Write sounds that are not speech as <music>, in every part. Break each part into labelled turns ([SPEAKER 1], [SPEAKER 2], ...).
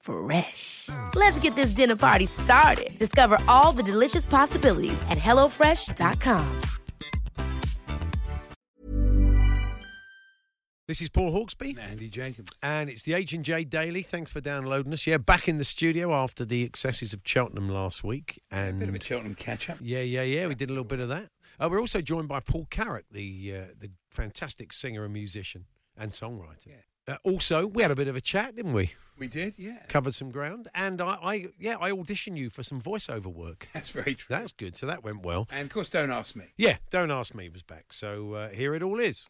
[SPEAKER 1] Fresh. Let's get this dinner party started. Discover all the delicious possibilities at hellofresh.com.
[SPEAKER 2] This is Paul Hawksbee.
[SPEAKER 3] Andy Jacobs.
[SPEAKER 2] And it's the H&J Daily. Thanks for downloading us. Yeah, back in the studio after the excesses of Cheltenham last week. And A
[SPEAKER 3] Bit of a Cheltenham catch up.
[SPEAKER 2] yeah, yeah, yeah, we did a little bit of that. Uh, we're also joined by Paul Carrack, the uh, the fantastic singer and musician and songwriter. Uh, also, we had a bit of a chat, didn't we?
[SPEAKER 3] We did, yeah.
[SPEAKER 2] Covered some ground, and I, I yeah, I auditioned you for some voiceover work.
[SPEAKER 3] That's very true.
[SPEAKER 2] That's good. So that went well.
[SPEAKER 3] And of course, don't ask me.
[SPEAKER 2] Yeah, don't ask me was back. So uh, here it all is.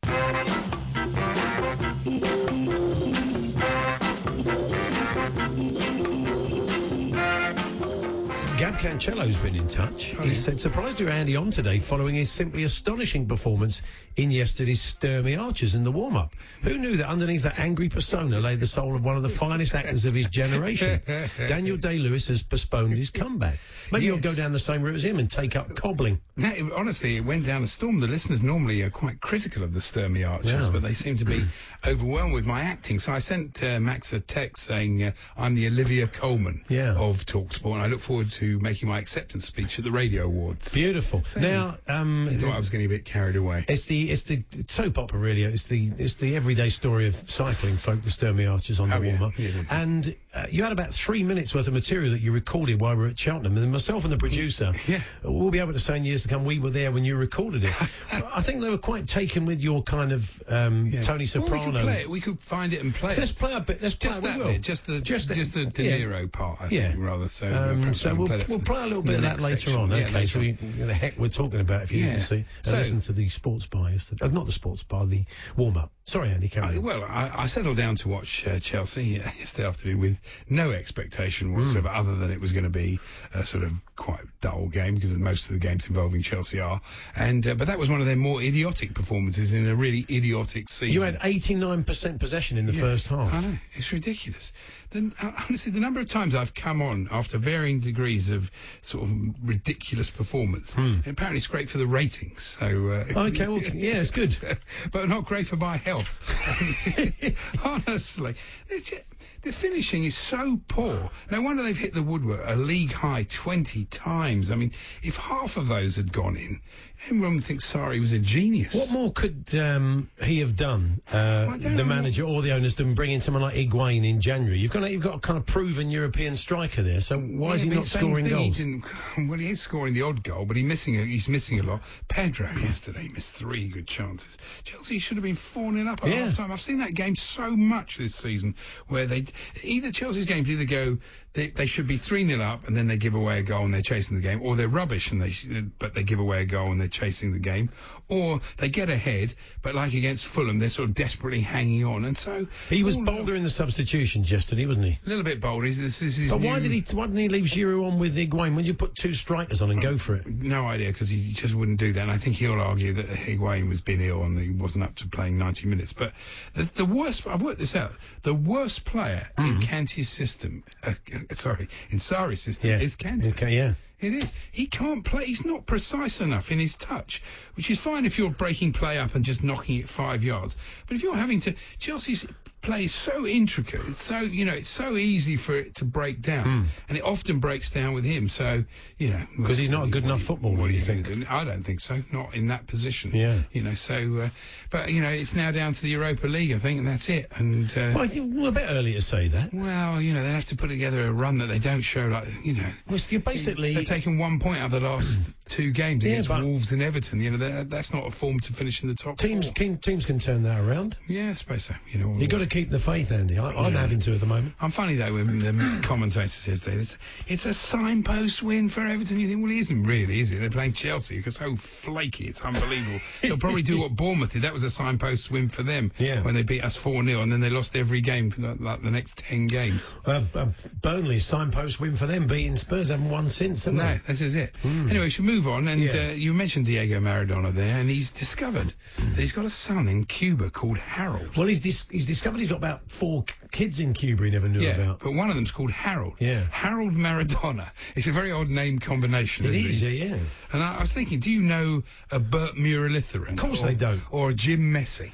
[SPEAKER 2] Gab Cancello's been in touch. He said, surprised to hear Andy on today following his simply astonishing performance in yesterday's Sturmy Archers in the warm-up. Who knew that underneath that angry persona lay the soul of one of the finest actors of his generation? <laughs> Daniel Day-Lewis has postponed his comeback. Maybe you'll go down the same route as him and take up cobbling.
[SPEAKER 4] No, it- honestly, it went down a storm. The listeners normally are quite critical of the Sturmy Archers,
[SPEAKER 2] Yeah.
[SPEAKER 4] but they seem to be <clears throat> overwhelmed with my acting. So I sent uh, Max a text saying uh, I'm the Olivia Colman
[SPEAKER 2] Yeah.
[SPEAKER 4] of Talksport, and I look forward to making my acceptance speech at the Radio Awards.
[SPEAKER 2] Beautiful. Now, um,
[SPEAKER 4] I thought I was getting a bit carried away.
[SPEAKER 2] It's the it's the soap opera really. It's the it's the everyday story of cycling folk, the Sturmey Archers on the
[SPEAKER 4] Oh,
[SPEAKER 2] warm up.
[SPEAKER 4] Yeah,
[SPEAKER 2] and uh, you had about three minutes worth of material that you recorded while we were at Cheltenham, and myself and the producer <laughs>
[SPEAKER 4] Yeah.
[SPEAKER 2] will be able to say in years to come we were there when you recorded it. <laughs> I think they were quite taken with your kind of um,
[SPEAKER 4] Yeah.
[SPEAKER 2] Tony
[SPEAKER 4] Well, we
[SPEAKER 2] Soprano.
[SPEAKER 4] could play it. We could find it and play
[SPEAKER 2] So
[SPEAKER 4] it.
[SPEAKER 2] let's play a bit. Let's
[SPEAKER 4] Just
[SPEAKER 2] we
[SPEAKER 4] that bit, just the
[SPEAKER 2] Just
[SPEAKER 4] just,
[SPEAKER 2] the-
[SPEAKER 4] De
[SPEAKER 2] yeah.
[SPEAKER 4] Part, I
[SPEAKER 2] Yeah.
[SPEAKER 4] think, rather. So, uh,
[SPEAKER 2] Um, so
[SPEAKER 4] I can
[SPEAKER 2] we'll,
[SPEAKER 4] play
[SPEAKER 2] we'll play a little bit of that later
[SPEAKER 4] section.
[SPEAKER 2] on. Okay,
[SPEAKER 4] later
[SPEAKER 2] so we, the heck we're talking about if you
[SPEAKER 4] Yeah.
[SPEAKER 2] can see. Uh,
[SPEAKER 4] So-
[SPEAKER 2] listen to the sports bar yesterday. Uh, not the sports bar, the warm up. Sorry, Andy, carry
[SPEAKER 4] I,
[SPEAKER 2] on.
[SPEAKER 4] well, I, I settled down to watch uh, Chelsea uh, <laughs> yesterday afternoon with no expectation whatsoever, other than it was going to be a sort of quite dull game because most of the games involving Chelsea are. And uh, but that was one of their more idiotic performances in a really idiotic season.
[SPEAKER 2] You had 89% possession in the
[SPEAKER 4] Yeah,
[SPEAKER 2] first half.
[SPEAKER 4] I know it's ridiculous. Then uh, honestly, the number of times I've come on after varying degrees of sort of ridiculous performance, apparently it's great for the ratings. So uh.
[SPEAKER 2] Okay, well, <laughs> yeah, it's good. <laughs>
[SPEAKER 4] but not great for my health. <laughs> Honestly, it's ju- the finishing is so poor. No wonder they've hit the woodwork a league high 20 times. I mean, if half of those had gone in, everyone thinks think Sarri was a genius.
[SPEAKER 2] What more could um, he have done, uh, the manager or the owners, than bring in someone like Higuain in January? You've got, you've got a kind of proven European striker there, so why is he not scoring
[SPEAKER 4] thing, he
[SPEAKER 2] goals?
[SPEAKER 4] well, he is scoring the odd goal, but he's missing a, he's missing a lot. Pedro yesterday missed three good chances. Chelsea should have been 4 0 up at
[SPEAKER 2] Yeah.
[SPEAKER 4] half time. I've seen that game so much this season where they either Chelsea's games either go they, they should be 3 0 up and then they give away a goal and they're chasing the game, or they're rubbish and they sh- but they give away a goal and they're chasing the game, or they get ahead but like against Fulham they're sort of desperately hanging on. And so
[SPEAKER 2] He was
[SPEAKER 4] all in all-
[SPEAKER 2] bolder in the substitutions yesterday, wasn't he?
[SPEAKER 4] A little bit bolder. This, this is
[SPEAKER 2] But why
[SPEAKER 4] new-
[SPEAKER 2] did he? Why didn't he leave Giroud on with Higuain? When you put two strikers on and go for it?
[SPEAKER 4] No idea because he just wouldn't do that. And I think he'll argue that Higuain was been ill and he wasn't up to playing 90 minutes. But the, the worst, I've worked this out. The worst player
[SPEAKER 2] Mm.
[SPEAKER 4] in Kante's system, uh, uh, sorry, in Sarri's system
[SPEAKER 2] Yeah.
[SPEAKER 4] is Kante.
[SPEAKER 2] Okay, yeah.
[SPEAKER 4] It is. He can't play. He's not precise enough in his touch, which is fine if you're breaking play up and just knocking it five yards. But if you're having to, Chelsea's play is so intricate. It's so you know, it's so easy for it to break down, and it often breaks down with him. So you know,
[SPEAKER 2] because he's not a good enough footballer,
[SPEAKER 4] what
[SPEAKER 2] do
[SPEAKER 4] you
[SPEAKER 2] think?
[SPEAKER 4] do? I don't think so. Not in that position.
[SPEAKER 2] Yeah.
[SPEAKER 4] You know. So, uh, but you know, it's now down to the Europa League, I think, and that's it. And uh,
[SPEAKER 2] Well, I think we're a bit early to say that.
[SPEAKER 4] well, you know, they'd have to put together a run that they don't show, like you know.
[SPEAKER 2] Well, you're basically
[SPEAKER 4] taken one point out of the last <clears throat> two games
[SPEAKER 2] Yeah,
[SPEAKER 4] against Wolves and Everton. You know, that, that's not a form to finish in the top
[SPEAKER 2] teams can, teams can turn that around.
[SPEAKER 4] Yeah, I suppose so. You know,
[SPEAKER 2] You've got to keep the faith, Andy. I, I'm having to at the moment.
[SPEAKER 4] I'm funny though when the <clears throat> commentator says that it's, it's a signpost win for Everton. You think, well, it isn't really, is it? They're playing Chelsea. It's so flaky. It's unbelievable. <laughs> They'll probably do what Bournemouth did. That was a signpost win for them
[SPEAKER 2] Yeah.
[SPEAKER 4] when they beat us 4 0 and then they lost every game, like, like the next 10 games.
[SPEAKER 2] Uh, uh, Burnley signpost win for them, beating Spurs. Haven't won since, have
[SPEAKER 4] No, this is it. Anyway, we should move on. And.
[SPEAKER 2] Yeah.
[SPEAKER 4] uh, you mentioned Diego Maradona there, and he's discovered that he's got a son in Cuba called Harold.
[SPEAKER 2] Well, he's, dis- he's discovered he's got about four kids in Cuba he never knew
[SPEAKER 4] Yeah,
[SPEAKER 2] about.
[SPEAKER 4] but one of them's called Harold.
[SPEAKER 2] Yeah.
[SPEAKER 4] Harold Maradona. It's a very odd name combination,
[SPEAKER 2] It
[SPEAKER 4] isn't
[SPEAKER 2] is,
[SPEAKER 4] it?
[SPEAKER 2] yeah, yeah.
[SPEAKER 4] And I, I was thinking, do you know a Bert Muralitharan?
[SPEAKER 2] Of course
[SPEAKER 4] or,
[SPEAKER 2] they don't.
[SPEAKER 4] Or a Jim Messi?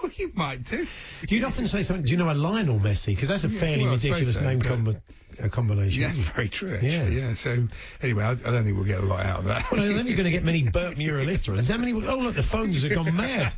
[SPEAKER 4] <laughs> well, you might do.
[SPEAKER 2] You'd often say something, do you know a Lionel Messi? Because that's a
[SPEAKER 4] Yeah,
[SPEAKER 2] fairly
[SPEAKER 4] well,
[SPEAKER 2] ridiculous
[SPEAKER 4] so,
[SPEAKER 2] name
[SPEAKER 4] but-
[SPEAKER 2] combi- uh, combination.
[SPEAKER 4] Yeah, <laughs> very true, actually.
[SPEAKER 2] Yeah.
[SPEAKER 4] Yeah. So, anyway, I, I don't think we'll get a lot out of that.
[SPEAKER 2] Well, then you're going to get many <laughs> Burt Muralitharans. How many? Oh, look, the phones have gone mad.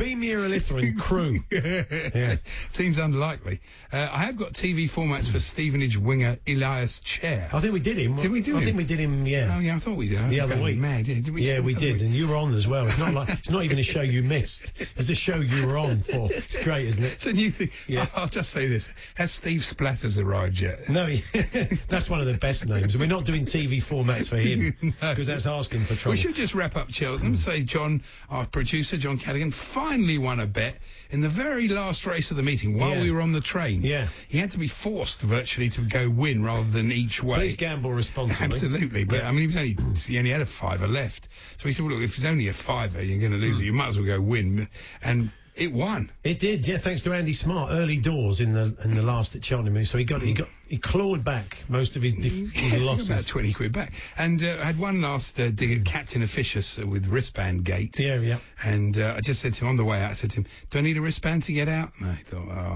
[SPEAKER 2] B Muralitharan crew. <laughs> Yeah.
[SPEAKER 4] Seems unlikely. Uh, I have got TV formats for Stevenage winger Ilias Chair.
[SPEAKER 2] I think we did him.
[SPEAKER 4] Did we do
[SPEAKER 2] I
[SPEAKER 4] him?
[SPEAKER 2] think we did him. Yeah.
[SPEAKER 4] Oh yeah, I thought we did.
[SPEAKER 2] The
[SPEAKER 4] I'm
[SPEAKER 2] other week.
[SPEAKER 4] Mad. Yeah, did we?
[SPEAKER 2] yeah, we did,
[SPEAKER 4] week?
[SPEAKER 2] and you were on as well. It's not like <laughs> it's not even a show you missed. It's a show you were on for. It's great, isn't it?
[SPEAKER 4] It's a new thing.
[SPEAKER 2] Yeah.
[SPEAKER 4] I'll just say this: Has Steve Splatters arrived yet?
[SPEAKER 2] No, <laughs> that's one of the best names. We're not doing TV formats for him
[SPEAKER 4] No.
[SPEAKER 2] because that's asking for trouble.
[SPEAKER 4] We should just wrap up Cheltenham. Say John, our producer, John Cadigan, finally won a bet in the very last race of the meeting while
[SPEAKER 2] Yeah.
[SPEAKER 4] we were on the train.
[SPEAKER 2] Yeah.
[SPEAKER 4] He had to be forced virtually to go win rather than each way.
[SPEAKER 2] Please gamble responsibly.
[SPEAKER 4] Absolutely, but
[SPEAKER 2] Yeah.
[SPEAKER 4] I mean, he was only he only had a fiver left, so he said, "Well, look, if it's only a fiver, you're going to lose it. You might as well go win." And it won.
[SPEAKER 2] It did, yeah. Thanks to Andy Smart, early doors in the in the last at Cheltenham. So he got he got he clawed back most of his
[SPEAKER 4] Yes,
[SPEAKER 2] his losses.
[SPEAKER 4] about twenty quid back, and uh, I had one last uh, dig at Captain Officious uh, with wristband gate.
[SPEAKER 2] Yeah, yeah.
[SPEAKER 4] And uh, I just said to him on the way out, I said to him, "Do I need a wristband to get out?" And I thought, "Oh,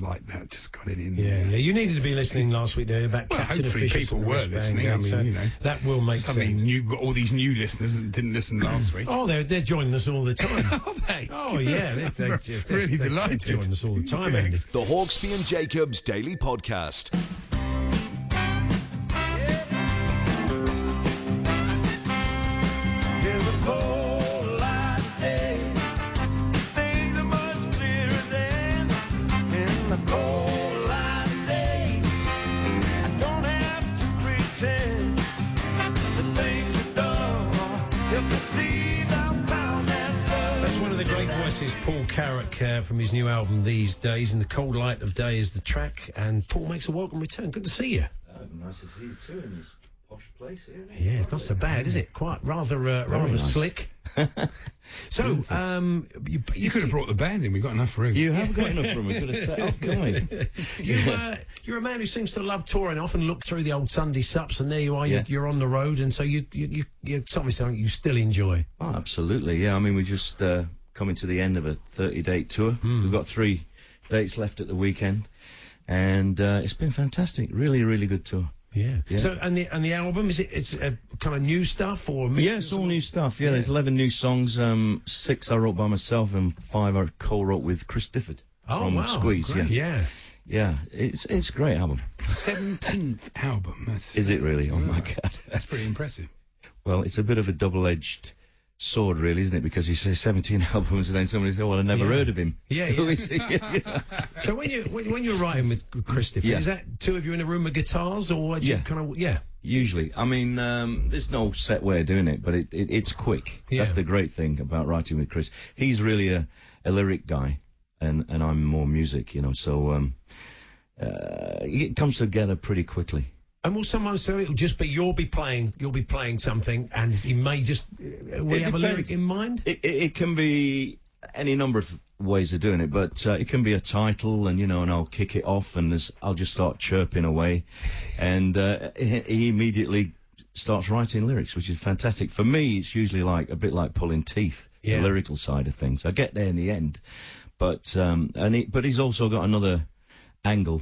[SPEAKER 4] yeah, I like that. Just got it in."
[SPEAKER 2] Yeah,
[SPEAKER 4] there.
[SPEAKER 2] yeah. You needed to be listening last week there about
[SPEAKER 4] Well,
[SPEAKER 2] Captain
[SPEAKER 4] hopefully people were
[SPEAKER 2] wristband
[SPEAKER 4] listening. I mean,
[SPEAKER 2] so
[SPEAKER 4] you know,
[SPEAKER 2] that will make
[SPEAKER 4] Suddenly,
[SPEAKER 2] sense.
[SPEAKER 4] new, got all these new listeners that didn't listen <clears throat> last week.
[SPEAKER 2] Oh, they're they're joining us all the <laughs> time.
[SPEAKER 4] Are they?
[SPEAKER 2] Oh yeah, they, they just they're,
[SPEAKER 4] really
[SPEAKER 2] they're
[SPEAKER 4] delighted.
[SPEAKER 2] joining us all the time, Andy.
[SPEAKER 5] The Hawksbee and Jacobs Daily Podcast.
[SPEAKER 2] His new album These Days. In the cold light of day is the track, and Paul makes a welcome return. Good to see you.
[SPEAKER 6] Uh, nice to see you too in this posh place here.
[SPEAKER 2] Yeah, it's not so bad, is it? Quite rather uh, rather
[SPEAKER 6] nice.
[SPEAKER 2] slick. <laughs> so, um, you,
[SPEAKER 4] You could have brought the band in. We've got enough room.
[SPEAKER 6] You have got enough room. We could have set up, <laughs> couldn't we?
[SPEAKER 2] You, uh, you're a man who seems to love touring. Often look through the old Sunday sups, and there you are.
[SPEAKER 6] Yeah.
[SPEAKER 2] You're, you're on the road, and so you, you, you, you it's something you still enjoy.
[SPEAKER 6] Oh, absolutely. Yeah, I mean, we're just uh, coming to the end of a 30-date tour. We've got three dates left at the weekend, and uh, it's been fantastic. Really, really good tour.
[SPEAKER 2] Yeah.
[SPEAKER 6] Yeah.
[SPEAKER 2] So, and the and the album is it? It's uh, kind of new stuff or mixed
[SPEAKER 6] Yeah, it's all new stuff. Yeah, there's 11 new songs. Um, six I wrote by myself, and five I co-wrote with Chris Difford
[SPEAKER 2] Oh
[SPEAKER 6] from
[SPEAKER 2] wow!
[SPEAKER 6] Squeeze.
[SPEAKER 2] great.
[SPEAKER 6] Yeah,
[SPEAKER 2] yeah.
[SPEAKER 6] yeah. It's it's a great album.
[SPEAKER 4] Seventeenth album. That's
[SPEAKER 6] Is it really? Oh my god.
[SPEAKER 4] that's pretty impressive.
[SPEAKER 6] Well, it's a bit of a double-edged sword, really, isn't it? Because he says 17 <laughs> albums, and then somebody says, "Oh, well, I never
[SPEAKER 2] Yeah.
[SPEAKER 6] heard of him."
[SPEAKER 2] Yeah, <laughs> yeah.
[SPEAKER 6] is he? Yeah. <laughs>
[SPEAKER 2] So when you when, when you're writing with Christopher,
[SPEAKER 6] Yeah.
[SPEAKER 2] is that two of you in a room with guitars, or do you
[SPEAKER 6] Yeah.
[SPEAKER 2] kind of yeah?
[SPEAKER 6] Usually, I mean, um, there's no set way of doing it, but it, it it's quick.
[SPEAKER 2] Yeah.
[SPEAKER 6] That's the great thing about writing with Chris. He's really a, a lyric guy, and and I'm more music, you know. So um, uh, it comes together pretty quickly.
[SPEAKER 2] And will someone say it'll just be you'll be playing you'll be playing something, and he may just uh,
[SPEAKER 6] It
[SPEAKER 2] he have a lyric in mind?
[SPEAKER 6] It, it, it can be any number of ways of doing it, but uh, it can be a title, and you know, and I'll kick it off, and there's, I'll just start chirping away, and uh, he, he immediately starts writing lyrics, which is fantastic. For me, it's usually like a bit like pulling teeth,
[SPEAKER 2] Yeah.
[SPEAKER 6] the lyrical side of things. I get there in the end, but um, and he, but he's also got another angle,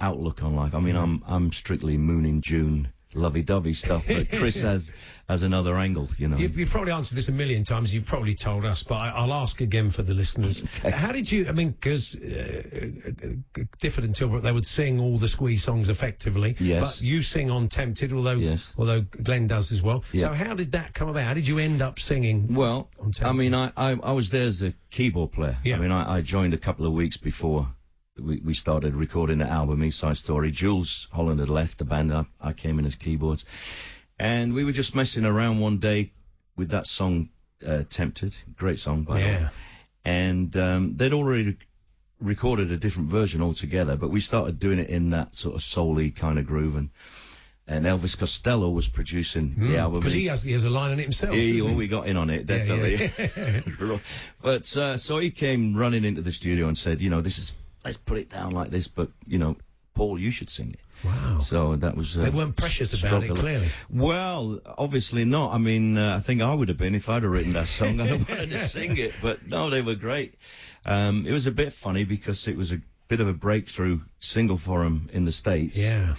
[SPEAKER 6] outlook on life. I mean, I'm I'm strictly Moon in June, lovey-dovey stuff, but <laughs> Chris has has another angle, you know.
[SPEAKER 2] You've, you've probably answered this a million times. You've probably told us, but I, I'll ask again for the listeners. How did you? I mean, because uh, uh, Difford and Tilbrook, they would sing all the Squeeze songs effectively.
[SPEAKER 6] Yes.
[SPEAKER 2] But you sing on Tempted, although
[SPEAKER 6] Yes.
[SPEAKER 2] although Glenn does as well.
[SPEAKER 6] Yeah.
[SPEAKER 2] So how did that come about? How did you end up singing?
[SPEAKER 6] Well,
[SPEAKER 2] on
[SPEAKER 6] I mean, I, I, I was there as a keyboard player.
[SPEAKER 2] Yeah.
[SPEAKER 6] I mean, I, I joined a couple of weeks before we, we started recording the album, East Side Story. Jools Holland had left the band. I, I came in as keyboards. And we were just messing around one day with that song, uh, Tempted. Great song, by the way.
[SPEAKER 2] Yeah.
[SPEAKER 6] And um, they'd already recorded a different version altogether, but we started doing it in that sort of soul kind of groove. And, and Elvis Costello was producing the album.
[SPEAKER 2] Because Hmm. he has he has a line on it himself.
[SPEAKER 6] he,
[SPEAKER 2] he?
[SPEAKER 6] we got in on it,
[SPEAKER 2] Yeah, yeah.
[SPEAKER 6] definitely. <laughs> <laughs> but uh, so he came running into the studio and said, you know, this is let's put it down like this, but you know, Paul, you should sing it.
[SPEAKER 2] Wow.
[SPEAKER 6] So that was. Uh,
[SPEAKER 2] They weren't precious about it, clearly.
[SPEAKER 6] Well, obviously not. I mean, uh, I think I would have been if I'd have written that song. I <laughs> wanted to <laughs> sing it, but no, they were great. Um, it was a bit funny because it was a bit of a breakthrough single for them in the states.
[SPEAKER 2] Yeah.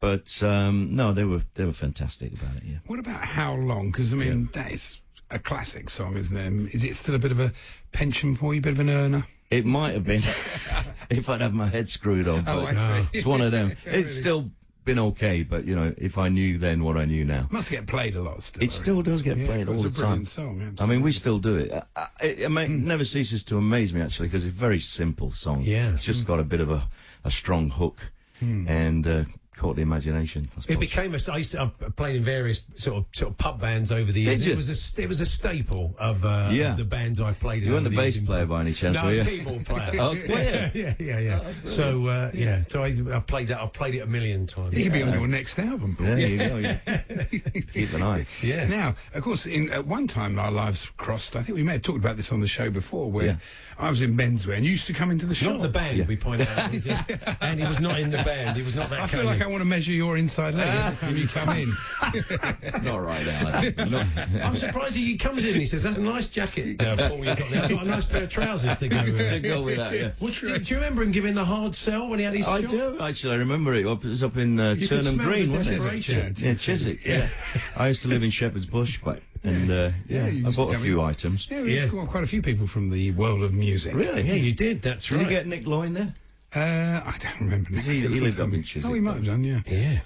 [SPEAKER 6] But um, no, they were they were fantastic about it. Yeah.
[SPEAKER 4] What about how long? Because I mean, that is a classic song, isn't it? Um, it still a bit of a pension for you, a bit of an earner?
[SPEAKER 6] It might have been <laughs> if I'd have my head screwed on.
[SPEAKER 4] Oh, I see.
[SPEAKER 6] It's one of them. <laughs> It's still been okay, but you know, if I knew then what I knew now,
[SPEAKER 4] Must get played a lot still.
[SPEAKER 6] it still does get
[SPEAKER 4] Yeah,
[SPEAKER 6] played all
[SPEAKER 4] it's
[SPEAKER 6] the
[SPEAKER 4] a brilliant
[SPEAKER 6] time.
[SPEAKER 4] song.
[SPEAKER 6] I mean,
[SPEAKER 4] absolutely.
[SPEAKER 6] we still do it. I, I, it, it ma- hmm. never ceases to amaze me actually because it's a very simple song.
[SPEAKER 2] Yeah.
[SPEAKER 6] it's just hmm. got a bit of a, a strong hook hmm. and uh, caught the imagination.
[SPEAKER 2] It became a. I used to, I played in various sort of sort of pub bands over the years. It was a it was a staple of uh,
[SPEAKER 6] Yeah.
[SPEAKER 2] the bands I played in.
[SPEAKER 6] You weren't
[SPEAKER 2] over
[SPEAKER 6] the bass player by any chance,
[SPEAKER 2] No, I
[SPEAKER 6] were
[SPEAKER 2] was
[SPEAKER 6] you?
[SPEAKER 2] keyboard player. <laughs>
[SPEAKER 6] Oh,
[SPEAKER 2] yeah,
[SPEAKER 6] player. <laughs>
[SPEAKER 2] yeah, yeah, yeah. so uh, yeah, so I, I played that. I've played it a million times.
[SPEAKER 4] It could be on your next album. Paul.
[SPEAKER 6] There you go. yeah. <laughs> Keep an eye.
[SPEAKER 2] Yeah.
[SPEAKER 4] Now, of course, in at one time our lives crossed. I think we may have talked about this on the show before, where
[SPEAKER 6] Yeah.
[SPEAKER 4] I was in menswear and you used to come into the shop.
[SPEAKER 2] Not the band,
[SPEAKER 6] Yeah.
[SPEAKER 2] we point out. We just- and he was not in the band. He was not that
[SPEAKER 4] I feel
[SPEAKER 2] kind
[SPEAKER 4] like
[SPEAKER 2] of-
[SPEAKER 4] I want to measure your inside leg every time <laughs> <laughs> you come in.
[SPEAKER 6] Not right now. Not-
[SPEAKER 2] I'm surprised he comes in and he says, That's a nice jacket, uh, Paul, you got there. I've got a nice pair of trousers to go with. <laughs>
[SPEAKER 6] to go with that. Yeah.
[SPEAKER 2] What, do, do you remember him giving the hard sell when he had his
[SPEAKER 6] I
[SPEAKER 2] shop?
[SPEAKER 6] do actually. I remember it. It was up in uh, Turnham Green,
[SPEAKER 2] the
[SPEAKER 6] wasn't it?
[SPEAKER 2] desperation.
[SPEAKER 6] Yeah, Chiswick. Yeah. I used to live in Shepherd's Bush, but and uh, yeah,
[SPEAKER 4] you
[SPEAKER 6] I bought a few
[SPEAKER 4] in.
[SPEAKER 6] items.
[SPEAKER 4] Yeah, we've
[SPEAKER 2] Yeah.
[SPEAKER 4] got quite a few people from the world of music.
[SPEAKER 6] Really?
[SPEAKER 2] Yeah, you did, that's
[SPEAKER 6] Did
[SPEAKER 2] right.
[SPEAKER 6] Did you get Nick Loyne there?
[SPEAKER 4] Uh, I don't remember.
[SPEAKER 6] He-
[SPEAKER 4] next.
[SPEAKER 6] he lived up in Chiswick.
[SPEAKER 4] Oh, he might have done, yeah.
[SPEAKER 2] Yeah.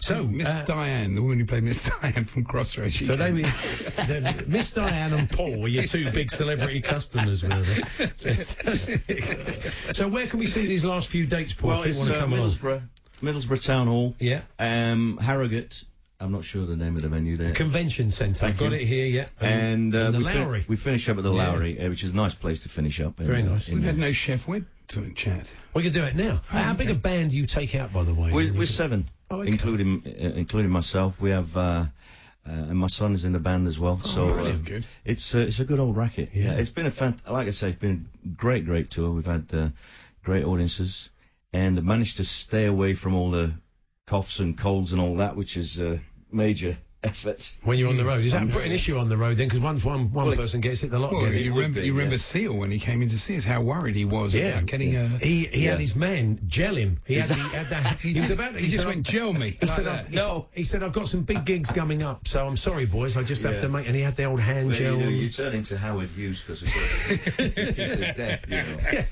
[SPEAKER 4] So, Miss
[SPEAKER 2] uh,
[SPEAKER 4] Diane, the woman who played Miss <laughs> Diane from Crossroads.
[SPEAKER 2] So they were, Miss Diane and Paul were your two big celebrity <laughs> customers, were they? Fantastic. so where can we see these last few dates, Paul?
[SPEAKER 6] Well,
[SPEAKER 2] if you
[SPEAKER 6] it's
[SPEAKER 2] want to
[SPEAKER 6] uh,
[SPEAKER 2] come along?
[SPEAKER 6] Middlesbrough, Middlesbrough Town Hall.
[SPEAKER 2] Yeah.
[SPEAKER 6] Um, Harrogate. I'm not sure the name of the venue there.
[SPEAKER 2] Convention Centre. I've got
[SPEAKER 6] you.
[SPEAKER 2] it here, yeah.
[SPEAKER 6] and uh,
[SPEAKER 2] the
[SPEAKER 6] we, fin-
[SPEAKER 2] Lowry.
[SPEAKER 6] we finish up at the
[SPEAKER 2] Yeah.
[SPEAKER 6] Lowry, uh, which is a nice place to finish up. in,
[SPEAKER 2] Very
[SPEAKER 6] uh,
[SPEAKER 2] nice.
[SPEAKER 6] in
[SPEAKER 4] We've had no Sheff Wed to chat.
[SPEAKER 2] we can do it now. How big a band do you take out, by the way?
[SPEAKER 6] We're, we're seven,
[SPEAKER 2] Oh, okay.
[SPEAKER 6] including uh, including myself. We have, uh, uh, and my son is in the band as well. so uh,
[SPEAKER 4] that's good.
[SPEAKER 6] it's uh, it's a good old racket.
[SPEAKER 2] Yeah.
[SPEAKER 6] Yeah, it's been a fan. Like I say, it's been a great, great tour. We've had uh, great audiences, and managed to stay away from all the coughs and colds and all that, which is uh, major effort.
[SPEAKER 2] When you're on the hmm. road. Is that putting an issue on the road then? Because once one, one
[SPEAKER 6] Well, it-
[SPEAKER 2] person gets it, the lot
[SPEAKER 4] Well,
[SPEAKER 2] get it.
[SPEAKER 4] you remember,
[SPEAKER 6] be,
[SPEAKER 4] you remember
[SPEAKER 6] yeah.
[SPEAKER 4] Seal when he came in to see us, how worried he was
[SPEAKER 2] Yeah.
[SPEAKER 4] about getting a.
[SPEAKER 2] He he had his man gel him. He had, he had that. He was about.
[SPEAKER 4] He just
[SPEAKER 2] said,
[SPEAKER 4] went gel me.
[SPEAKER 2] He
[SPEAKER 4] like
[SPEAKER 2] said,
[SPEAKER 4] that.
[SPEAKER 2] I've, no. he said, I've got some big gigs coming up, so I'm sorry, boys. I just have to make. And he had the old hand
[SPEAKER 6] You,
[SPEAKER 2] gel.
[SPEAKER 6] know, you turn into Howard Hughes because of <laughs> of death. You know.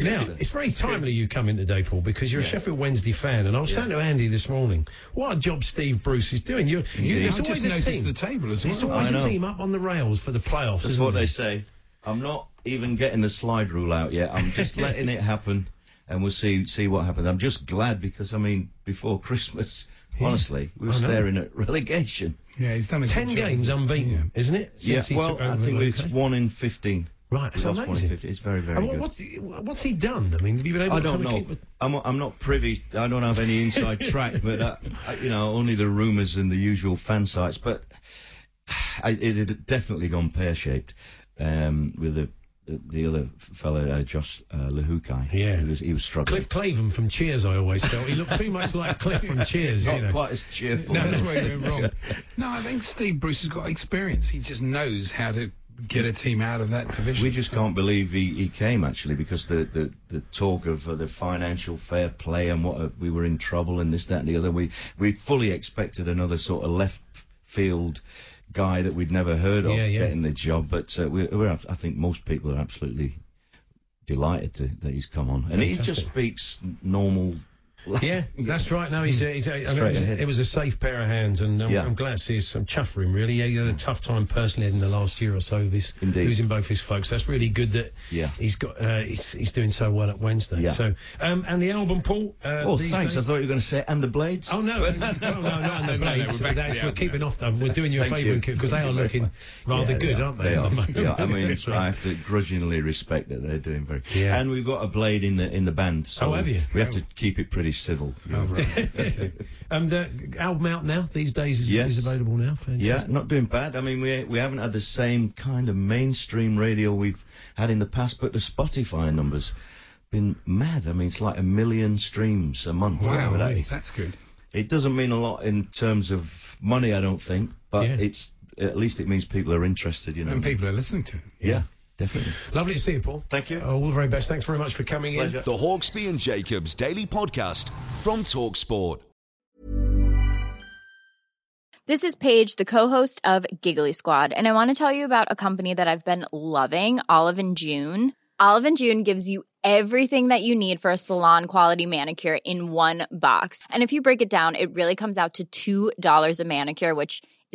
[SPEAKER 2] Now, it's very timely you come in today, Paul, because you're a Sheffield Wednesday fan, and I was saying to Andy this morning, what a job Steve Bruce is doing. You, you,
[SPEAKER 6] Indeed.
[SPEAKER 2] it's
[SPEAKER 4] I
[SPEAKER 2] always
[SPEAKER 4] just
[SPEAKER 2] a team.
[SPEAKER 4] the table as
[SPEAKER 2] It's
[SPEAKER 4] well.
[SPEAKER 2] always
[SPEAKER 6] I
[SPEAKER 2] a
[SPEAKER 6] know.
[SPEAKER 2] team up on the rails for the playoffs.
[SPEAKER 6] That's
[SPEAKER 2] isn't
[SPEAKER 6] what
[SPEAKER 2] it?
[SPEAKER 6] they say. I'm not even getting the slide rule out yet. I'm just <laughs> letting it happen, and we'll see see what happens. I'm just glad because I mean, before Christmas, honestly, we were staring at <laughs> relegation.
[SPEAKER 4] Yeah, he's done
[SPEAKER 2] Ten
[SPEAKER 4] good job,
[SPEAKER 2] games
[SPEAKER 4] hasn't
[SPEAKER 2] unbeaten, isn't it?
[SPEAKER 6] yeah,
[SPEAKER 2] Since he
[SPEAKER 6] well,
[SPEAKER 2] took
[SPEAKER 6] I think
[SPEAKER 2] the
[SPEAKER 6] it's
[SPEAKER 2] location?
[SPEAKER 6] one in fifteen.
[SPEAKER 2] Right,
[SPEAKER 6] We
[SPEAKER 2] that's
[SPEAKER 6] lost one in
[SPEAKER 2] amazing.
[SPEAKER 6] 15. It's very, very
[SPEAKER 2] And what,
[SPEAKER 6] good.
[SPEAKER 2] what's, he- what's he done? I mean, have you been able
[SPEAKER 6] I
[SPEAKER 2] to
[SPEAKER 6] don't know.
[SPEAKER 2] keep it?
[SPEAKER 6] I'm I'm not privy. I don't have any inside <laughs> track, but uh, you know, only the rumours and the usual fan sites. But I, it had definitely gone pear shaped um, with the the, the other fellow, uh, Josh uh, Luhukay.
[SPEAKER 2] Yeah.
[SPEAKER 6] he was he was struggling.
[SPEAKER 2] Cliff Claven from Cheers, I always felt. He looked too much like Cliff from <laughs> Cheers,
[SPEAKER 6] Not
[SPEAKER 2] you know.
[SPEAKER 6] quite as cheerful.
[SPEAKER 4] No, that's where he went <laughs> wrong. No, I think Steve Bruce has got experience. He just knows how to get a team out of that division.
[SPEAKER 6] We just
[SPEAKER 4] So-
[SPEAKER 6] can't believe he, he came actually because the, the, the talk of uh, the financial fair play and what uh, we were in trouble and this that and the other. We we fully expected another sort of left field guy that we'd never heard of
[SPEAKER 2] Yeah, yeah.
[SPEAKER 6] getting the job, but uh, we're, we're I think most people are absolutely delighted to, that he's come on, and he just speaks normal. <laughs> <laughs>
[SPEAKER 2] Yeah, that's right. No, he's, uh, he's uh, I mean, it, was,
[SPEAKER 6] ahead.
[SPEAKER 2] it was a safe pair of hands, and I'm,
[SPEAKER 6] Yeah.
[SPEAKER 2] I'm glad to see some chuff for him. Really, he had a tough time personally in the last year or so. Of his
[SPEAKER 6] Indeed.
[SPEAKER 2] losing both his folks. That's really good that
[SPEAKER 6] Yeah.
[SPEAKER 2] he's got uh, he's, he's doing so well at Wednesday.
[SPEAKER 6] Yeah.
[SPEAKER 2] So, um, and the album, Paul. Uh,
[SPEAKER 6] Oh,
[SPEAKER 2] these
[SPEAKER 6] thanks.
[SPEAKER 2] days-
[SPEAKER 6] I thought you were going to say and the blades.
[SPEAKER 2] Oh <laughs> no, no, no, no, no, no,
[SPEAKER 4] No, no,
[SPEAKER 2] blades.
[SPEAKER 4] we're back
[SPEAKER 2] That- we're keeping off them. We're doing you a favour because they are looking rather
[SPEAKER 6] Yeah,
[SPEAKER 2] good,
[SPEAKER 6] they
[SPEAKER 2] aren't they?
[SPEAKER 6] They are.
[SPEAKER 2] the?
[SPEAKER 6] Yeah, I mean,
[SPEAKER 2] That's
[SPEAKER 6] I have to grudgingly respect that they're doing very.
[SPEAKER 2] Yeah.
[SPEAKER 6] And we've got a blade in the in the band. So
[SPEAKER 2] Oh, have you?
[SPEAKER 6] We have to keep it pretty civil.
[SPEAKER 4] Oh, right.
[SPEAKER 2] Um, the album out now these days is,
[SPEAKER 6] Yes.
[SPEAKER 2] is available now. Fantastic.
[SPEAKER 6] Yeah, not doing bad. I mean, we we haven't had the same kind of mainstream radio we've had in the past, but the Spotify numbers been mad. I mean, it's like a million streams a month.
[SPEAKER 4] Wow,
[SPEAKER 6] that is.
[SPEAKER 4] that's good.
[SPEAKER 6] It doesn't mean a lot in terms of money, I don't think, but
[SPEAKER 2] Yeah.
[SPEAKER 6] it's at least it means people are interested. You know.
[SPEAKER 4] And people are listening to it.
[SPEAKER 6] Yeah, definitely.
[SPEAKER 2] Lovely to see you, Paul.
[SPEAKER 6] Thank you.
[SPEAKER 2] Uh, all the very best. Thanks very much for coming in.
[SPEAKER 5] The Hawksbee and Jacobs Daily Podcast from Talksport.
[SPEAKER 7] This is Paige, the co-host of Giggly Squad, and I want to tell you about a company that I've been loving, Olive and June. Olive and June gives you everything that you need for a salon quality manicure in one box. And if you break it down, it really comes out to $2 a manicure, which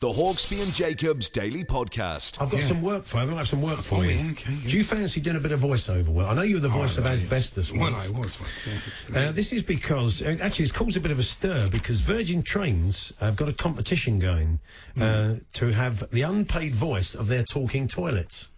[SPEAKER 5] The Hawksbee and Jacobs Daily Podcast.
[SPEAKER 2] I've got
[SPEAKER 4] Yeah.
[SPEAKER 2] some work for you. I'm going to have some work for
[SPEAKER 4] Oh,
[SPEAKER 2] you.
[SPEAKER 4] yeah, okay, yeah.
[SPEAKER 2] Do you fancy doing a bit of voiceover work? I know you were the voice
[SPEAKER 4] Oh,
[SPEAKER 2] of
[SPEAKER 4] right, yeah.
[SPEAKER 2] Asbestos
[SPEAKER 4] Well. I was once.
[SPEAKER 2] Uh, this is because uh, actually it's caused a bit of a stir because Virgin Trains have got a competition going
[SPEAKER 4] Hmm.
[SPEAKER 2] uh, to have the unpaid voice of their talking toilets.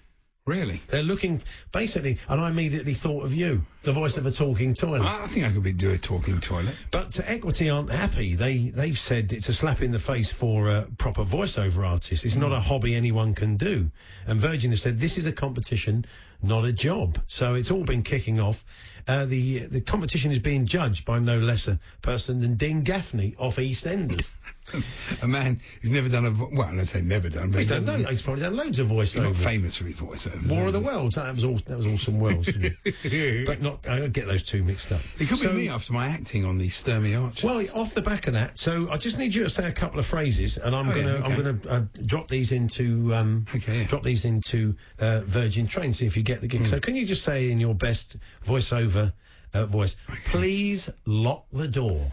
[SPEAKER 4] Really?
[SPEAKER 2] They're looking basically, and I immediately thought of you, the voice of a talking toilet.
[SPEAKER 4] I think I could be do a talking toilet.
[SPEAKER 2] But uh, Equity aren't happy. They they've said it's a slap in the face for uh, proper voiceover artists. It's not a hobby anyone can do. And Virgin has said this is a competition, not a job. So it's all been kicking off. Uh, the the competition is being judged by no lesser person than Dean Gaffney off EastEnders. <laughs>
[SPEAKER 4] a man who's never done a vo- well, let's say never done, but
[SPEAKER 2] he's,
[SPEAKER 4] he
[SPEAKER 2] done,
[SPEAKER 4] doesn't-
[SPEAKER 2] he's probably done loads of voiceovers.
[SPEAKER 4] he's famous for his voiceovers.
[SPEAKER 2] War of the
[SPEAKER 4] he?
[SPEAKER 2] Worlds. That was all. That was isn't it? <laughs> but not. I get those two mixed up.
[SPEAKER 4] It could
[SPEAKER 2] So-
[SPEAKER 4] be me after my acting on the Sturmy Archers.
[SPEAKER 2] Well, off the back of that, so I just need you to say a couple of phrases, and I'm
[SPEAKER 4] Oh,
[SPEAKER 2] gonna I'm gonna uh, drop these into um,
[SPEAKER 4] Okay, yeah.
[SPEAKER 2] drop these into uh, Virgin Train. See if you get the
[SPEAKER 4] Hmm.
[SPEAKER 2] gig. So can you just say in your best voiceover uh, voice, please lock the door.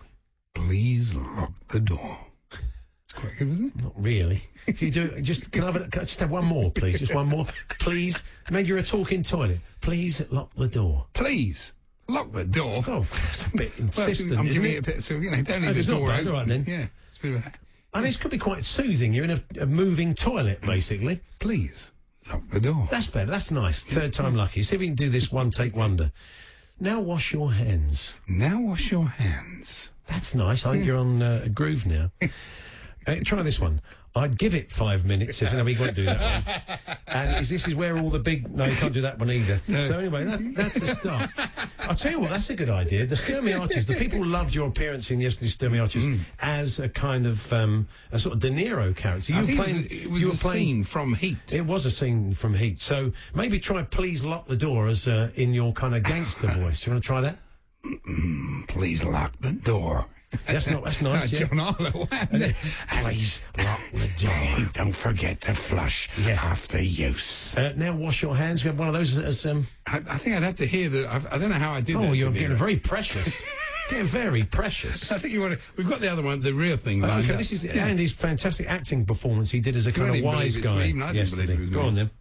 [SPEAKER 4] please lock the door. It's quite good, isn't it?
[SPEAKER 2] Not really. If you do, just can I have a, can I just have one more, please? Just one more, <laughs> please. Maybe you're a talking toilet. Please lock the door.
[SPEAKER 4] Please lock the door.
[SPEAKER 2] Oh, that's a bit <laughs>
[SPEAKER 4] Well,
[SPEAKER 2] insistent,
[SPEAKER 4] I'm
[SPEAKER 2] isn't
[SPEAKER 4] giving it?
[SPEAKER 2] it?
[SPEAKER 4] a bit. So you know, don't
[SPEAKER 2] Oh,
[SPEAKER 4] leave the door open.
[SPEAKER 2] all right then.
[SPEAKER 4] Yeah, it's a bit of a.
[SPEAKER 2] And this could be quite soothing. You're in a, a moving toilet, basically.
[SPEAKER 4] Please lock the door.
[SPEAKER 2] That's better. That's nice. Third time lucky. See if we can do this one take wonder. Now wash your hands.
[SPEAKER 4] Now wash your hands.
[SPEAKER 2] That's nice. I think you're on uh, a groove now. <laughs> Uh, try this one. I'd give it five minutes if no, we won't do that one. <laughs> And is, this is where all the big no, you can't do that one either. So anyway, that, that's a start. I'll tell you what, that's a good idea. The Sturmy Archers, the people loved your appearance in yesterday's Sturmy Archers as a kind of um, a sort of De Niro character. You
[SPEAKER 4] I
[SPEAKER 2] were playing.
[SPEAKER 4] it was, a- it was
[SPEAKER 2] you were playing.
[SPEAKER 4] scene from Heat.
[SPEAKER 2] It was a scene from Heat. So maybe try "Please Lock the Door" as uh, in your kind of gangster <laughs> voice. Do you want to try that?
[SPEAKER 4] Please lock the door.
[SPEAKER 2] That's not. That's
[SPEAKER 4] Sounds
[SPEAKER 2] nice.
[SPEAKER 4] like
[SPEAKER 2] yeah.
[SPEAKER 4] John Arlo.
[SPEAKER 2] Please lock the door. <laughs>
[SPEAKER 4] Don't forget to flush
[SPEAKER 2] Yeah.
[SPEAKER 4] after use.
[SPEAKER 2] Uh, now wash your hands. We have one of those as um.
[SPEAKER 4] I, I think I'd have to hear that. I've, I don't know how I did that.
[SPEAKER 2] Oh,
[SPEAKER 4] to
[SPEAKER 2] you're
[SPEAKER 4] be
[SPEAKER 2] getting very precious. <laughs> getting very precious.
[SPEAKER 4] I think you want to. We've got the other one, the real thing. lined
[SPEAKER 2] Okay,
[SPEAKER 4] up.
[SPEAKER 2] this is
[SPEAKER 4] Yeah.
[SPEAKER 2] Andy's fantastic acting performance he did as a kind
[SPEAKER 4] Couldn't
[SPEAKER 2] of wise
[SPEAKER 4] it's
[SPEAKER 2] guy
[SPEAKER 4] me. Even I didn't believe
[SPEAKER 2] yesterday.
[SPEAKER 4] it was
[SPEAKER 2] Go
[SPEAKER 4] me.
[SPEAKER 2] on then.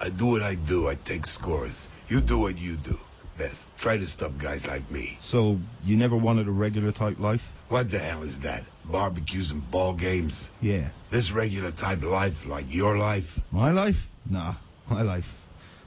[SPEAKER 8] I do what I do. I take scores. You do what you do. Best. Try to stop guys like me.
[SPEAKER 6] So you never wanted a regular type life?
[SPEAKER 8] What the hell is that? Barbecues and ball games?
[SPEAKER 6] Yeah.
[SPEAKER 8] This regular type life, like your life?
[SPEAKER 6] My life? Nah, my life.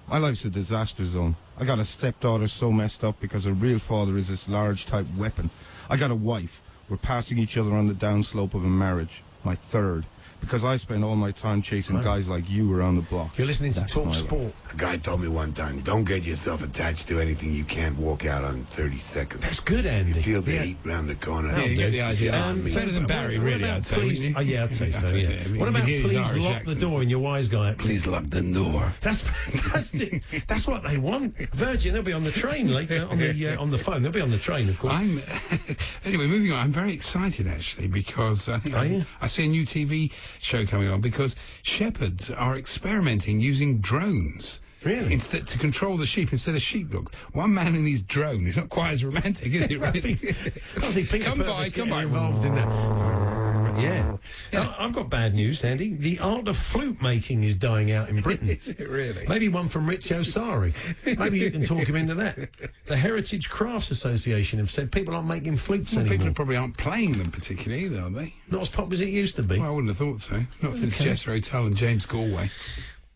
[SPEAKER 6] My life's a disaster zone. I got a stepdaughter so messed up because her real father is this large type weapon. I got a wife. We're passing each other on the downslope of a marriage. My third. Because I spend all my time chasing
[SPEAKER 2] Right.
[SPEAKER 6] guys like you around the block.
[SPEAKER 2] You're listening to Talk
[SPEAKER 6] my life.
[SPEAKER 2] Sport.
[SPEAKER 8] A guy told me one time, don't get yourself attached to anything you can't walk out on in 30 seconds.
[SPEAKER 2] That's good, Andy.
[SPEAKER 8] You feel the
[SPEAKER 2] Yeah.
[SPEAKER 8] heat round the corner.
[SPEAKER 4] Yeah, you get the idea.
[SPEAKER 8] Yeah,
[SPEAKER 4] Um,
[SPEAKER 8] me.
[SPEAKER 4] better than Barry,
[SPEAKER 2] what
[SPEAKER 4] really, I'd say,
[SPEAKER 2] Please,
[SPEAKER 4] wouldn't
[SPEAKER 2] oh, yeah, I'd say so. <laughs> Yeah.
[SPEAKER 4] I mean,
[SPEAKER 2] what about please
[SPEAKER 4] Irish
[SPEAKER 2] lock the door in your wise guy?
[SPEAKER 8] Please lock the door. <laughs>
[SPEAKER 2] That's fantastic. That's what they want. Virgin, they'll be on the train later on the uh, on the phone. They'll be on the train, of course.
[SPEAKER 4] I'm <laughs> anyway. Moving on. I'm very excited actually because I think I. I see a new TV show coming on because shepherds are experimenting using drones.
[SPEAKER 2] Really?
[SPEAKER 4] Instead to control the sheep instead of sheepdogs. One man in his drone is not quite as romantic, is it? Really?
[SPEAKER 2] Can't see Peter
[SPEAKER 4] come by, come by.
[SPEAKER 2] involved in that. Yeah. Oh. Now, I've got bad news, Andy. The art of flute making is dying out in <laughs> Britain.
[SPEAKER 4] Is it really?
[SPEAKER 2] Maybe one from Rizzio Sarri. Maybe you can talk him into that. The Heritage Crafts Association have said people aren't making flutes
[SPEAKER 4] Well,
[SPEAKER 2] anymore.
[SPEAKER 4] people probably aren't playing them particularly either, are they?
[SPEAKER 2] Not as pop as it used to be.
[SPEAKER 4] Well, I wouldn't have thought so. Not since
[SPEAKER 2] Okay.
[SPEAKER 4] Jethro Tull and James Galway.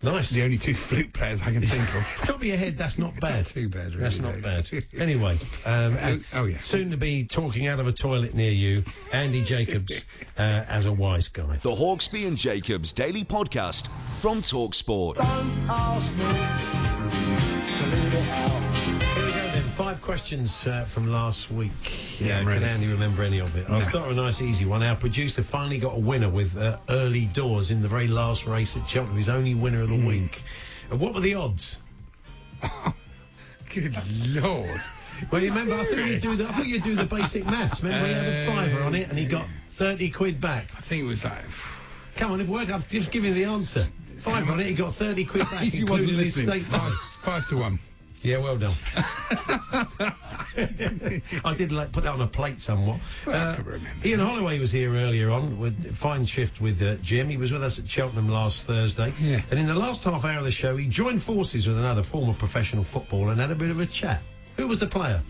[SPEAKER 2] Nice.
[SPEAKER 4] The only two <laughs> flute players I can think of. <laughs>
[SPEAKER 2] Top of your head, that's not <laughs> bad.
[SPEAKER 4] too bad,
[SPEAKER 2] That's not bad. Anyway, um, and
[SPEAKER 4] Oh, yeah.
[SPEAKER 2] soon to be talking out of a toilet near you, Andy Jacobs uh, as a wise guy.
[SPEAKER 5] The Hawksbee and Jacobs Daily Podcast from Talksport.
[SPEAKER 9] Don't ask me
[SPEAKER 2] questions uh, from last week.
[SPEAKER 4] Yeah, I'm
[SPEAKER 2] can. Andy remember any of it? I'll start with a nice easy one. Our producer finally got a winner with uh, early doors in the very last race at Cheltenham. His only winner of the
[SPEAKER 4] Hmm.
[SPEAKER 2] week. Uh, what were the odds? <laughs>
[SPEAKER 4] Good lord.
[SPEAKER 2] Well, you remember, I think you do the, I think you do the basic maths. Remember, he had a fiver on it and he got 30 quid back.
[SPEAKER 4] I think it was like.
[SPEAKER 2] Come on, if work, I've just give you the answer. Five on it, he got 30 quid back. <laughs>
[SPEAKER 4] he wasn't listening.
[SPEAKER 2] state
[SPEAKER 4] Five, five to one.
[SPEAKER 2] Yeah, well done. <laughs> I did like put that on a plate somewhat.
[SPEAKER 4] Well, I
[SPEAKER 2] Uh,
[SPEAKER 4] can remember.
[SPEAKER 2] Ian Holloway was here earlier on with fine shift with uh, Jim. He was with us at Cheltenham last Thursday.
[SPEAKER 4] Yeah.
[SPEAKER 2] And in the last half hour of the show, he joined forces with another former professional footballer and had a bit of a chat. Who was the player?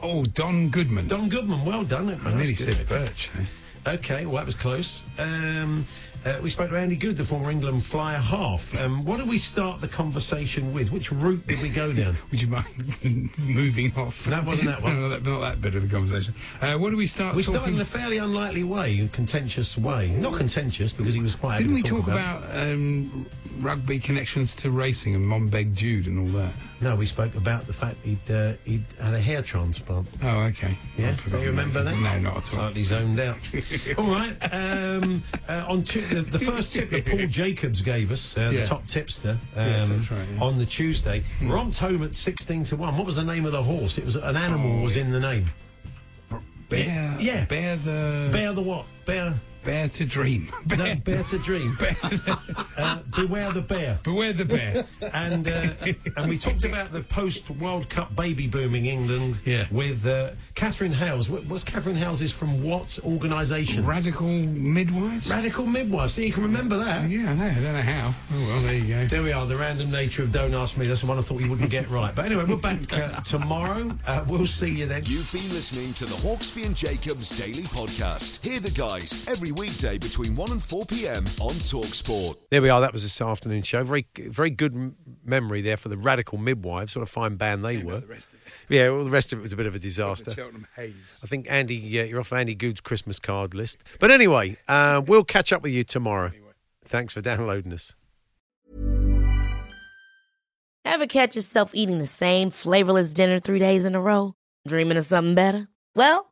[SPEAKER 4] Oh, Don Goodman.
[SPEAKER 2] Don Goodman. Well done.
[SPEAKER 4] I nearly said Birch. eh?
[SPEAKER 2] Okay, well that was close. Um, uh, we spoke to Andy Goode, the former England flyer half. Um, what did we start the conversation with? Which route did we go down? <laughs>
[SPEAKER 4] Would you mind <laughs> moving off?
[SPEAKER 2] That wasn't that one. <laughs>
[SPEAKER 4] no, that, not that bit of the conversation. Uh, what do we start
[SPEAKER 2] We
[SPEAKER 4] talking
[SPEAKER 2] started in a fairly unlikely way, a contentious way. Not contentious because he was quite.
[SPEAKER 4] Didn't we
[SPEAKER 2] to
[SPEAKER 4] talk about, um, rugby connections to racing and Monbeg Dude and all that?
[SPEAKER 2] No, we spoke about the fact he'd uh, he'd had a hair transplant.
[SPEAKER 4] Oh, okay.
[SPEAKER 2] Yeah, do you remember that?
[SPEAKER 4] No, not at all.
[SPEAKER 2] Slightly zoned out. all right. Um, uh, on the, the first tip that Paul <laughs> Jacobs gave us, uh, the top tipster, um,
[SPEAKER 4] Yes, right, yeah.
[SPEAKER 2] on the Tuesday, romped home at sixteen to one. What was the name of the horse? It was an animal
[SPEAKER 4] Oh,
[SPEAKER 2] was
[SPEAKER 4] yeah.
[SPEAKER 2] in the name.
[SPEAKER 4] Bear.
[SPEAKER 2] Yeah.
[SPEAKER 4] Bear the.
[SPEAKER 2] Bear the what? Bear.
[SPEAKER 4] Bear to dream. <laughs>
[SPEAKER 2] No, bear to dream. <laughs> <laughs> uh, beware the bear.
[SPEAKER 4] Beware the bear.
[SPEAKER 2] and uh, and we talked about the post World Cup baby booming England.
[SPEAKER 4] Yeah.
[SPEAKER 2] With uh, Catherine Hales. What, what's Catherine Hales is from what organisation?
[SPEAKER 4] Radical midwives.
[SPEAKER 2] Radical midwives. See, you can remember that.
[SPEAKER 4] Yeah, I know. I don't know how. Oh well, there you go.
[SPEAKER 2] There we are. The random nature of Don't Ask Me. That's the one I thought you wouldn't get right. But anyway, we're back uh, tomorrow. Uh, we'll see you then.
[SPEAKER 5] You've been listening to the Hawksbee and Jacobs Daily Podcast. Hear the guys every weekday between 1 and 4 p.m. on Talksport.
[SPEAKER 10] There we are. That was this afternoon show. Very, very good memory there for the Radical Midwives. What a fine band they were.
[SPEAKER 4] The rest of.
[SPEAKER 10] Yeah, well, the rest of it was a bit of a disaster.
[SPEAKER 4] Cheltenham Haze.
[SPEAKER 10] I think Andy, yeah, you're off Andy Goode's Christmas card list. But anyway, uh, we'll catch up with you tomorrow. Thanks for downloading us.
[SPEAKER 1] Ever catch yourself eating the same flavorless dinner three days in a row? Dreaming of something better? Well,